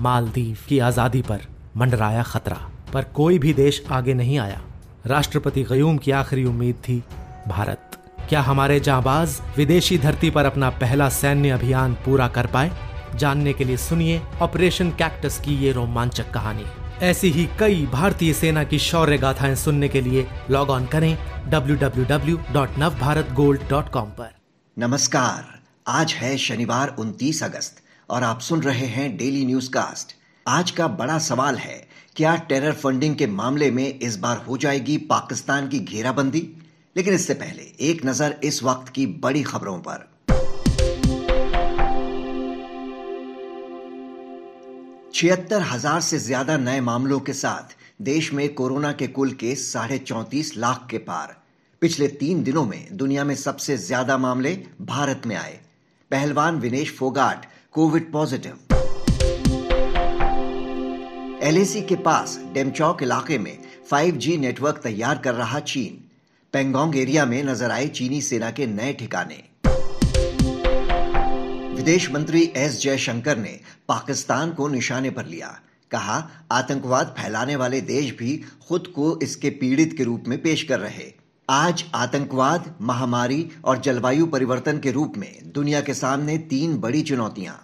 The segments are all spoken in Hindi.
मालदीव की आज़ादी पर मंडराया खतरा। पर कोई भी देश आगे नहीं आया। राष्ट्रपति गयूम की आखिरी उम्मीद थी, भारत। क्या हमारे जाबाज विदेशी धरती पर अपना पहला सैन्य अभियान पूरा कर पाए? जानने के लिए सुनिए ऑपरेशन कैक्टस की ये रोमांचक कहानी। ऐसी ही कई भारतीय सेना की शौर्य गाथाएँ सुनने के लिए लॉग ऑन करें www.navbharatgold.com पर। नमस्कार, आज है शनिवार 29 अगस्त। और आप सुन रहे हैं डेली न्यूज़ कास्ट आज का बड़ा सवाल है, क्या टेरर फंडिंग के मामले में इस बार हो जाएगी पाकिस्तान की घेराबंदी? लेकिन इससे पहले एक नज़र इस वक्त की बड़ी खबरों पर। छिहत्तर हज़ार से ज़्यादा नए मामलों के साथ देश में कोरोना के कुल केस साढ़े चौतीस लाख के पार। पिछले तीन दिनों में दुनिया में सबसे ज़्यादा मामले भारत में आए। पहलवान Vinesh Phogat covid positive. LAC के पास डेमचौक इलाके में 5G नेटवर्क तैयार कर रहा चीन। पेंगोंग एरिया में नज़र आए चीनी सेना के नए ठिकाने। विदेश मंत्री एस जयशंकर ने पाकिस्तान को निशाने पर लिया। कहा, आतंकवाद फैलाने वाले देश भी खुद को इसके पीड़ित के रूप में पेश कर रहे। आज आतंकवाद, महामारी और जलवायु परिवर्तन के रूप में दुनिया के सामने तीन बड़ी चुनौतियाँ।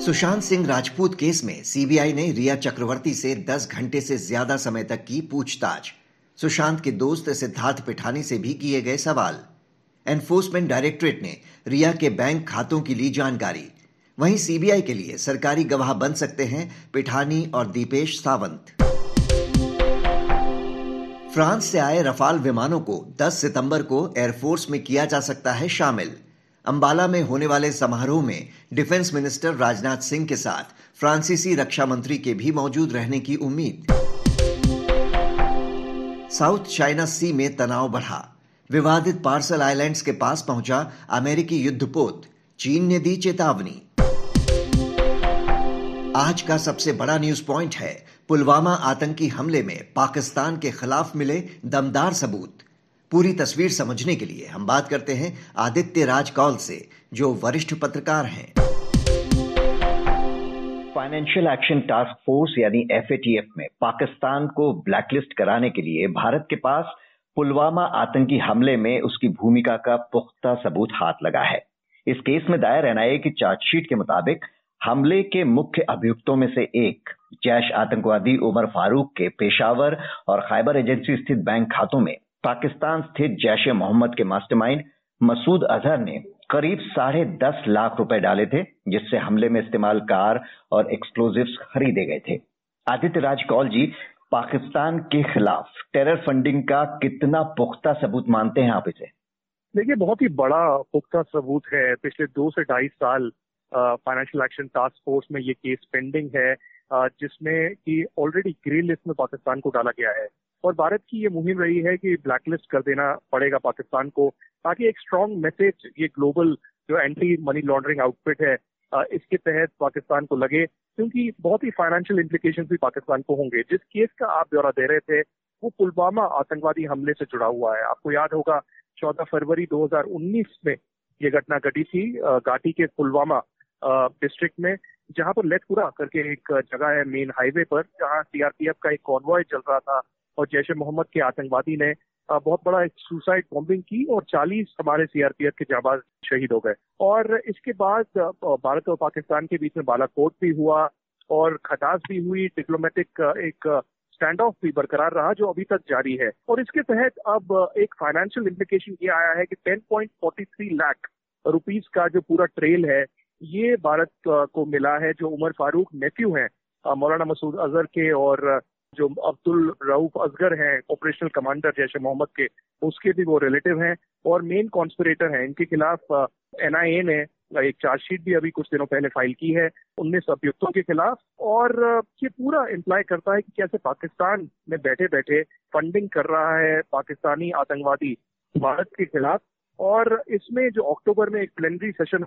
सुशांत सिंह राजपूत केस में सीबीआई ने रिया चक्रवर्ती से 10 घंटे से ज़्यादा समय तक की पूछताछ। सुशांत के दोस्त सिद्धार्थ पिठानी से भी किए गए सवाल। एनफोर्समेंट डायरेक्टरेट ने रिया के बैंक खातों की ली जानकारी। वहीं सीबीआई के लिए सरकारी गवाह बन सकते हैं पिठानी और दीपेश सावंत। फ्रांस से आए रफाल विमानों को 10 सितंबर को एयरफोर्स में किया जा सकता है शामिल। अंबाला में होने वाले समारोह में डिफेंस मिनिस्टर राजनाथ सिंह के साथ फ्रांसीसी रक्षा मंत्री के भी मौजूद रहने की उम्मीद। साउथ चाइना सी में तनाव बढ़ा। विवादित पार्सल आइलैंड्स के पास पहुँचा अमेरिकी युद्धपोत। चीन ने दी चेतावनी। आज का सबसे बड़ा न्यूज़ पॉइंट है पुलवामा आतंकी हमले में पाकिस्तान के खिलाफ मिले दमदार सबूत। पूरी तस्वीर समझने के लिए हम बात करते हैं आदित्य राज कौल से, जो वरिष्ठ पत्रकार हैं। फाइनेंशियल एक्शन टास्क फोर्स यानी एफएटीएफ में पाकिस्तान को ब्लैकलिस्ट कराने के लिए भारत के पास पुलवामा आतंकी हमले में उसकी भूमिका का पुख्ता सबूत हाथ लगा है। इस केस में दायर एनआईए की चार्जशीट के मुताबिक हमले के मुख्य अभियुक्तों में से एक जैश आतंकवादी उमर फारूक के पेशावर और खैबर एजेंसी स्थित बैंक खातों में पाकिस्तान स्थित जैश मोहम्मद के मास्टरमाइंड मसूद अजहर ने करीब साढ़े दस लाख रुपए डाले थे, जिससे हमले में इस्तेमाल कार और एक्सप्लोजिव्स खरीदे गए थे। आदित्य राज कौल जी, पाकिस्तान के खिलाफ टेरर फंडिंग का कितना पुख्ता सबूत मानते हैं आप इसे? देखिए, बहुत ही बड़ा पुख्ता सबूत है। पिछले दो से ढाई साल फाइनेंशियल एक्शन टास्क फोर्स में ये केस पेंडिंग है। जिसमें कि ऑलरेडी ग्रीन लिस्ट में पाकिस्तान को डाला गया है। और भारत की ये मुहिम रही है कि ब्लैकलिस्ट कर देना पड़ेगा पाकिस्तान को, ताकि एक स्ट्रांग मैसेज ये ग्लोबल जो एंटी मनी लॉन्ड्रिंग आउटफिट है इसके तहत पाकिस्तान को लगे, क्योंकि बहुत ही फाइनेंशियल इम्प्लीकेशन भी पाकिस्तान को होंगे। जिस केस का आप ब्यौरा दे रहे थे, वो पुलवामा आतंकवादी हमले से जुड़ा हुआ है। आपको याद होगा 14 फरवरी 2019 में ये घटना घटी थी घाटी के पुलवामा डिस्ट्रिक्ट में। जहाँ पर लेटपुरा करके एक जगह है मेन हाईवे पर, जहाँ सीआरपीएफ का एक कॉन्वॉय चल रहा था और जैश ए मोहम्मद के आतंकवादी ने बहुत बड़ा एक सुसाइड बॉम्बिंग की और 40 हमारे सीआरपीएफ के जाबाज शहीद हो गए। और इसके बाद भारत और पाकिस्तान के बीच में बालाकोट भी हुआ और खटास भी हुई डिप्लोमेटिक एक स्टैंड ऑफ़ भी बरकरार रहा जो अभी तक जारी है। और इसके तहत अब एक फाइनेंशियल इम्प्लीकेशन ये आया है कि 10.43 लाख रुपीस का जो पूरा ट्रेल है ये भारत को मिला है जो उमर फारूक नेफ्यू हैं मौलाना मसूद अजहर के और जो अब्दुल रऊफ असगर हैं ऑपरेशनल कमांडर जैसे मोहम्मद के, उसके भी वो रिलेटिव हैं और मेन कॉन्स्परेटर हैं। इनके खिलाफ एनआईए ने एक चार्जशीट भी अभी कुछ दिनों पहले फ़ाइल की है। उन्नीस अभियुक्तों के खिलाफ और ये पूरा इम्प्लाई करता है कि कैसे पाकिस्तान में बैठे बैठे फंडिंग कर रहा है पाकिस्तानी आतंकवादी भारत के खिलाफ। और इसमें जो अक्टूबर में एक प्लेनरी सेशन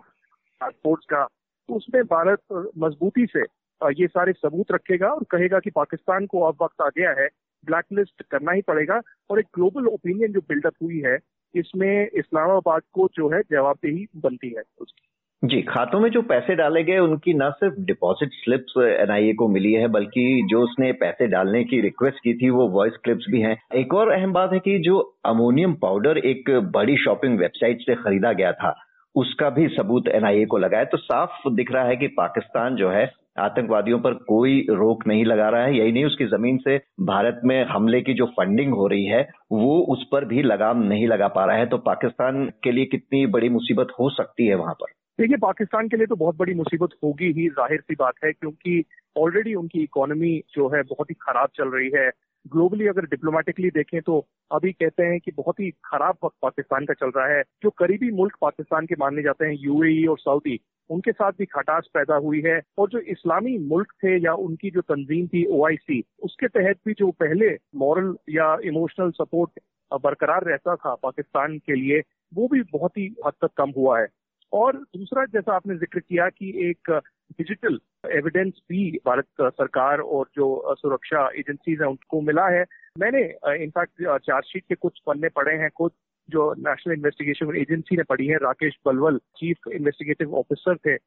फोर्स का उसमें भारत मजबूती से ये सारे सबूत रखेगा और कहेगा कि पाकिस्तान को अब वक्त आ गया है, ब्लैकलिस्ट करना ही पड़ेगा और एक ग्लोबल ओपिनियन जो बिल्डअप हुई है, इसमें इस्लामाबाद को जो है जवाबदेही बनती है उसकी। जी, खातों में जो पैसे डाले गए, उनकी न सिर्फ़ डिपॉजिट स्लिप्स एनआईए को मिली है, बल्कि जो उसने पैसे डालने की रिक्वेस्ट की थी, वो वॉइस क्लिप्स भी हैं। एक और अहम बात है कि जो अमोनियम पाउडर एक बड़ी शॉपिंग वेबसाइट से खरीदा गया था उसका भी सबूत एनआईए को लगा है। तो साफ़ दिख रहा है कि पाकिस्तान जो है, आतंकवादियों पर कोई रोक नहीं लगा रहा है। यही नहीं, उसकी ज़मीन से भारत में हमले की जो फंडिंग हो रही है, वो उस पर भी लगाम नहीं लगा पा रहा है। तो पाकिस्तान के लिए कितनी बड़ी मुसीबत हो सकती है वहाँ पर? देखिए, पाकिस्तान के लिए तो बहुत बड़ी मुसीबत होगी ही, ज़ाहिर सी बात है, क्योंकि ऑलरेडी उनकी इकोनॉमी जो है बहुत ही खराब चल रही है। ग्लोबली अगर डिप्लोमेटिकली देखें तो अभी कहते हैं कि बहुत ही खराब वक्त पाकिस्तान का चल रहा है। जो करीबी मुल्क पाकिस्तान के मानने जाते हैं यूएई और सऊदी उनके साथ भी खटास पैदा हुई है। और जो इस्लामी मुल्क थे या उनकी जो तंजीम थी ओआईसी उसके तहत भी जो पहले मॉरल या इमोशनल सपोर्ट बरकरार रहता था पाकिस्तान के लिए, वो भी बहुत ही हद तक कम हुआ है। और दूसरा, जैसा आपने ज़िक्र किया कि एक डिजिटल एविडेंस भी भारत सरकार और जो सुरक्षा एजेंसीज हैं, उनको मिला है। मैंने इनफैक्ट चार्जशीट के कुछ पन्ने पढ़े हैं। खुद जो नेशनल इन्वेस्टिगेशन एजेंसी ने पढ़ी है, Rakesh Balwal chief investigative officer थे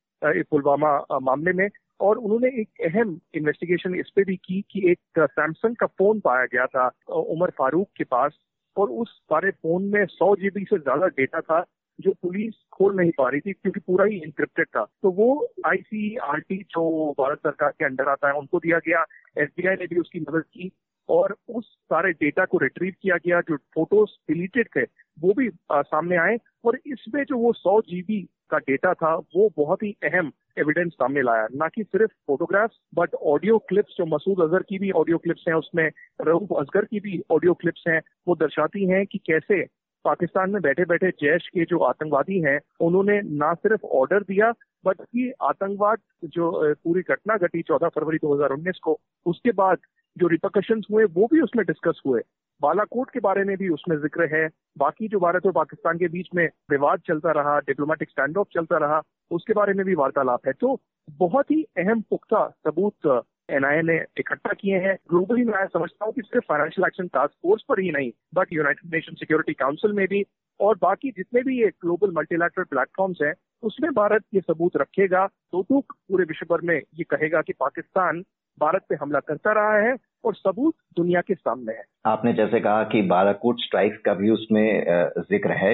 पुलवामा मामले में। और उन्होंने एक अहम इन्वेस्टिगेशन इस पे भी की कि एक सैमसंग का फ़ोन पाया गया था, उमर फारूक के पास। और उस सारे फ़ोन में सौ जीबी से ज़्यादा डेटा था। जो पुलिस खोल नहीं पा रही थी क्योंकि पूरा ही इंक्रिप्टेड था। तो वो आईसीआरटी जो भारत सरकार के अंडर आता है उनको दिया गया। एसबीआई ने भी उसकी मदद की और उस सारे डेटा को रिट्रीव किया गया जो फ़ोटोज़ डिलीटेड थे वो भी आ, सामने आए और इसमें जो वो सौ जीबी का डेटा था वो बहुत ही अहम एविडेंस सामने लाया। ना कि सिर्फ़ फोटोग्राफ्स बट ऑडियो क्लिप्स जो मसूद अजहर की भी ऑडियो क्लिप्स हैं उसमें रऊफ असगर की भी ऑडियो क्लिप्स हैं वो दर्शाती हैं कि कैसे पाकिस्तान में बैठे बैठे जैश के जो आतंकवादी हैं, उन्होंने ना सिर्फ़ ऑर्डर दिया, बल्कि आतंकवाद जो पूरी घटना घटी चौदह फरवरी 2019 को, उसके बाद जो रिपोकशन हुए, वो भी उसमें डिस्कस हुए। बालाकोट के बारे में भी उसमें ज़िक्र है। बाकी जो भारत और पाकिस्तान के बीच में विवाद चलता रहा डिप्लोमेटिक स्टैंड ऑफ़ चलता रहा, उसके बारे में भी वार्तालाप है। तो बहुत ही अहम पुख्ता सबूत एनआईए ने इकट्ठा किए हैं। ग्लोबली मैं समझता हूँ कि सिर्फ़ फाइनेंशियल एक्शन टास्क फोर्स पर ही नहीं but United Nation security council में भी और बाकी जितने भी ये ग्लोबल मल्टीलैटरल प्लेटफॉर्म्स हैं, उसमें भारत ये सबूत रखेगा। तो पूरे विश्व भर में ये कहेगा कि पाकिस्तान भारत पे हमला करता रहा है और सबूत दुनिया के सामने है। आपने जैसे कहा कि बालाकोट स्ट्राइक का भी उसमें ज़िक्र है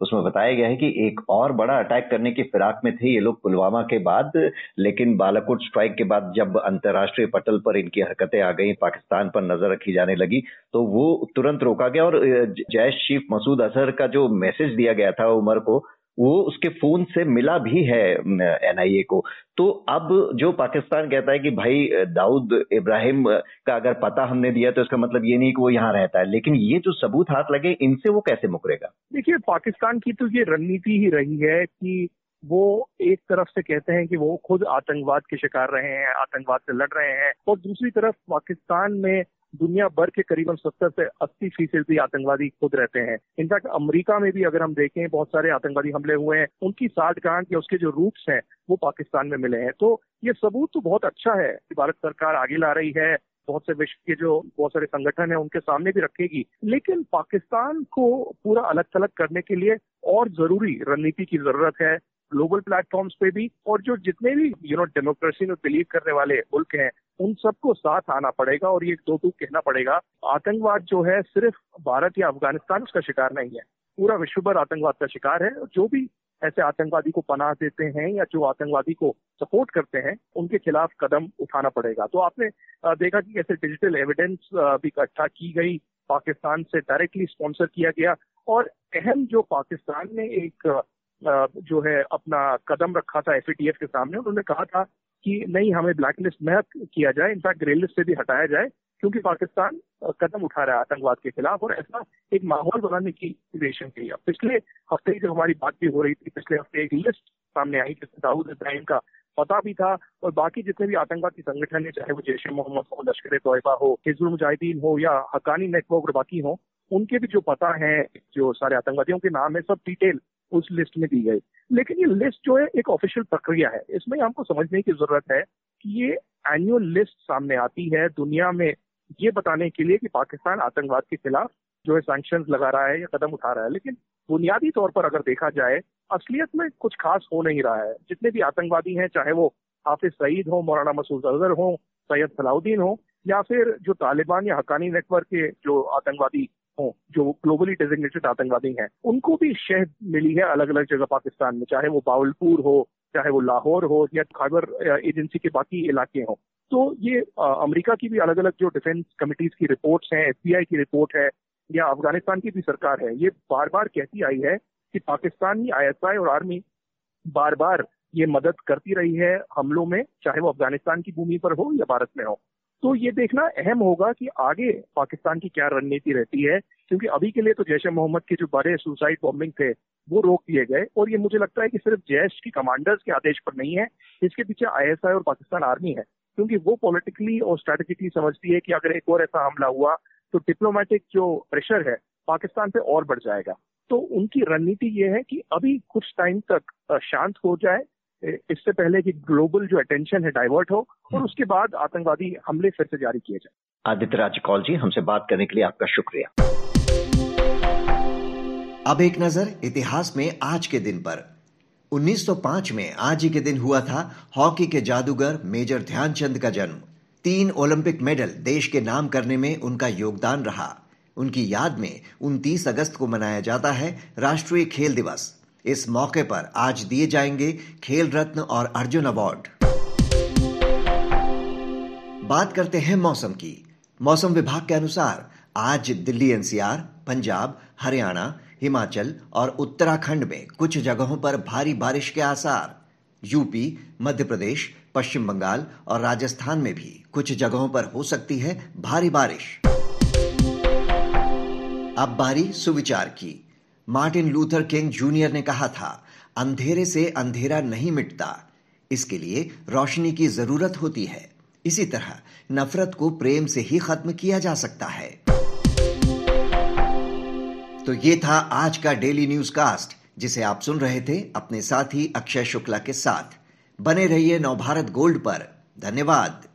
उसमें बताया गया है कि एक और बड़ा अटैक करने की फिराक में थे ये लोग पुलवामा के बाद, लेकिन बालाकोट स्ट्राइक के बाद जब अंतर्राष्ट्रीय पटल पर इनकी हरकतें आ गई, पाकिस्तान पर नज़र रखी जाने लगी तो वो तुरंत रोका गया और जैश चीफ मसूद अजहर का जो मैसेज दिया गया था उमर को वो उसके फ़ोन से मिला भी है एनआईए को। तो अब जो पाकिस्तान कहता है कि भाई, दाऊद इब्राहिम का अगर पता हमने दिया तो इसका मतलब ये नहीं कि वो यहाँ रहता है। लेकिन ये जो सबूत हाथ लगे, इनसे वो कैसे मुकरेगा? देखिए, पाकिस्तान की तो ये रणनीति ही रही है कि वो एक तरफ़ से कहते हैं कि वो खुद आतंकवाद के शिकार रहे हैं, आतंकवाद से लड़ रहे हैं, और दूसरी तरफ़ पाकिस्तान में दुनिया भर के करीबन सत्तर से अस्सी फ़ीसदी आतंकवादी खुद रहते हैं। इनफैक्ट अमेरिका में भी अगर हम देखें, बहुत सारे आतंकवादी हमले हुए हैं। उनकी साठ गांठ या उसके जो रूट्स हैं, वो पाकिस्तान में मिले हैं। तो ये सबूत तो बहुत अच्छा है कि भारत सरकार आगे ला रही है, बहुत से विश्व के जो बहुत सारे संगठन है, उनके सामने भी रखेगी। लेकिन पाकिस्तान को पूरा अलग थलग करने के लिए और ज़रूरी रणनीति की ज़रूरत है ग्लोबल प्लेटफॉर्म्स पे भी। और जो जितने भी यू नो डेमोक्रेसी में बिलीव करने वाले मुल्क हैं उन सबको साथ आना पड़ेगा और ये दो टूक कहना पड़ेगा, आतंकवाद जो है सिर्फ़ भारत या अफ़गानिस्तान, उसका शिकार नहीं है। पूरा विश्व भर आतंकवाद का शिकार है जो भी ऐसे आतंकवादी को पनाह देते हैं या जो आतंकवादी को सपोर्ट करते हैं, उनके खिलाफ कदम उठाना पड़ेगा। तो आपने देखा कि कैसे डिजिटल एविडेंस भी इकट्ठा की गई, पाकिस्तान से डायरेक्टली स्पॉन्सर किया गया और अहम जो पाकिस्तान ने एक जो है अपना कदम रखा था एफएटीएफ के सामने, उन्होंने कहा था कि नहीं, हमें ब्लैकलिस्ट न किया जाए इनफैक्ट ग्रे लिस्ट से भी हटाया जाए, क्योंकि पाकिस्तान कदम उठा रहा है आतंकवाद के खिलाफ और ऐसा एक माहौल बनाने की देश के लिए। पिछले हफ़्ते जब हमारी बात भी हो रही थी, पिछले हफ़्ते एक लिस्ट सामने आई जिसमें दाऊद इब्राहिम का पता भी था और बाकी जितने भी आतंकवादी संगठन है, चाहे वो जैश मोहम्मद हो, लश्कर तोयबा हो हिजबुल मुजाहिदीन हो या हकानी नेटवर्क और बाकी हो, उनके भी जो पता है, जो सारे आतंकवादियों के नाम है, सब डिटेल उस लिस्ट में दी गई। लेकिन ये लिस्ट जो है, एक ऑफिशियल प्रक्रिया है। इसमें हमको समझने की ज़रूरत है कि ये एनुअल लिस्ट सामने आती है दुनिया में ये बताने के लिए कि पाकिस्तान आतंकवाद के खिलाफ जो है सैंक्शन लगा रहा है या कदम उठा रहा है। लेकिन बुनियादी तौर पर अगर देखा जाए, असलियत में कुछ खास हो नहीं रहा है। जितने भी आतंकवादी हैं, चाहे वो हाफिज सईद हो, मौलाना मसूद अजहर हो, सैयद सलाउद्दीन हो, या फिर जो तालिबान या हकानी नेटवर्क के जो आतंकवादी हो, जो ग्लोबली डेजिग्नेटेड आतंकवादी हैं, उनको भी शहद मिली है अलग अलग जगह पाकिस्तान में, चाहे वो बावलपुर हो, चाहे वो लाहौर हो, या खैबर एजेंसी के बाकी इलाके हों। तो ये अमेरिका की भी अलग अलग जो डिफेंस कमिटीज की रिपोर्ट्स हैं एफबीआई की रिपोर्ट है, या अफ़गानिस्तान की भी सरकार है, ये बार बार कहती आई है कि पाकिस्तानी आईएसआई और आर्मी बार बार ये मदद करती रही है हमलों में, चाहे वो अफ़गानिस्तान की भूमि पर हो या भारत में हो। तो ये देखना अहम होगा कि आगे पाकिस्तान की क्या रणनीति रहती है, क्योंकि अभी के लिए तो जैश ए मोहम्मद के जो बड़े सुसाइड बॉम्बिंग थे, वो रोक दिए गए। और ये मुझे लगता है कि सिर्फ़ जैश की कमांडर्स के आदेश पर नहीं है, इसके पीछे आईएसआई और पाकिस्तान आर्मी है, क्योंकि वो पॉलिटिकली और स्ट्रेटेजिकली समझती है कि अगर एक और ऐसा हमला हुआ तो डिप्लोमेटिक जो प्रेशर है, पाकिस्तान पे और बढ़ जाएगा। तो उनकी रणनीति ये है कि अभी कुछ टाइम तक शांत हो जाए इससे पहले कि ग्लोबल जो अटेंशन है डाइवर्ट हो और उसके बाद आतंकवादी हमले फिर से जारी किए जाए। आदित्य राज कौल जी हमसे बात करने के लिए आपका शुक्रिया। अब एक नज़र इतिहास में आज के दिन पर। 1905 में आज ही के दिन हुआ था हॉकी के जादूगर मेजर ध्यानचंद का जन्म। तीन ओलंपिक मेडल देश के नाम करने में उनका योगदान रहा। उनकी याद में 29 अगस्त को मनाया जाता है राष्ट्रीय खेल दिवस। इस मौके पर आज दिए जाएँगे खेल रत्न और अर्जुन अवार्ड। बात करते हैं मौसम की। मौसम विभाग के अनुसार आज दिल्ली एनसीआर, पंजाब, हरियाणा, हिमाचल और उत्तराखंड में कुछ जगहों पर भारी बारिश के आसार। यूपी, मध्य प्रदेश, पश्चिम बंगाल और राजस्थान में भी कुछ जगहों पर हो सकती है भारी बारिश। अब बारी सुविचार की। मार्टिन लूथर किंग जूनियर ने कहा था, अंधेरे से अंधेरा नहीं मिटता। इसके लिए रोशनी की ज़रूरत होती है। इसी तरह नफरत को प्रेम से ही खत्म किया जा सकता है। तो ये था आज का डेली न्यूज़ कास्ट जिसे आप सुन रहे थे अपने साथी अक्षय शुक्ला के साथ। बने रहिए नवभारत गोल्ड पर। धन्यवाद।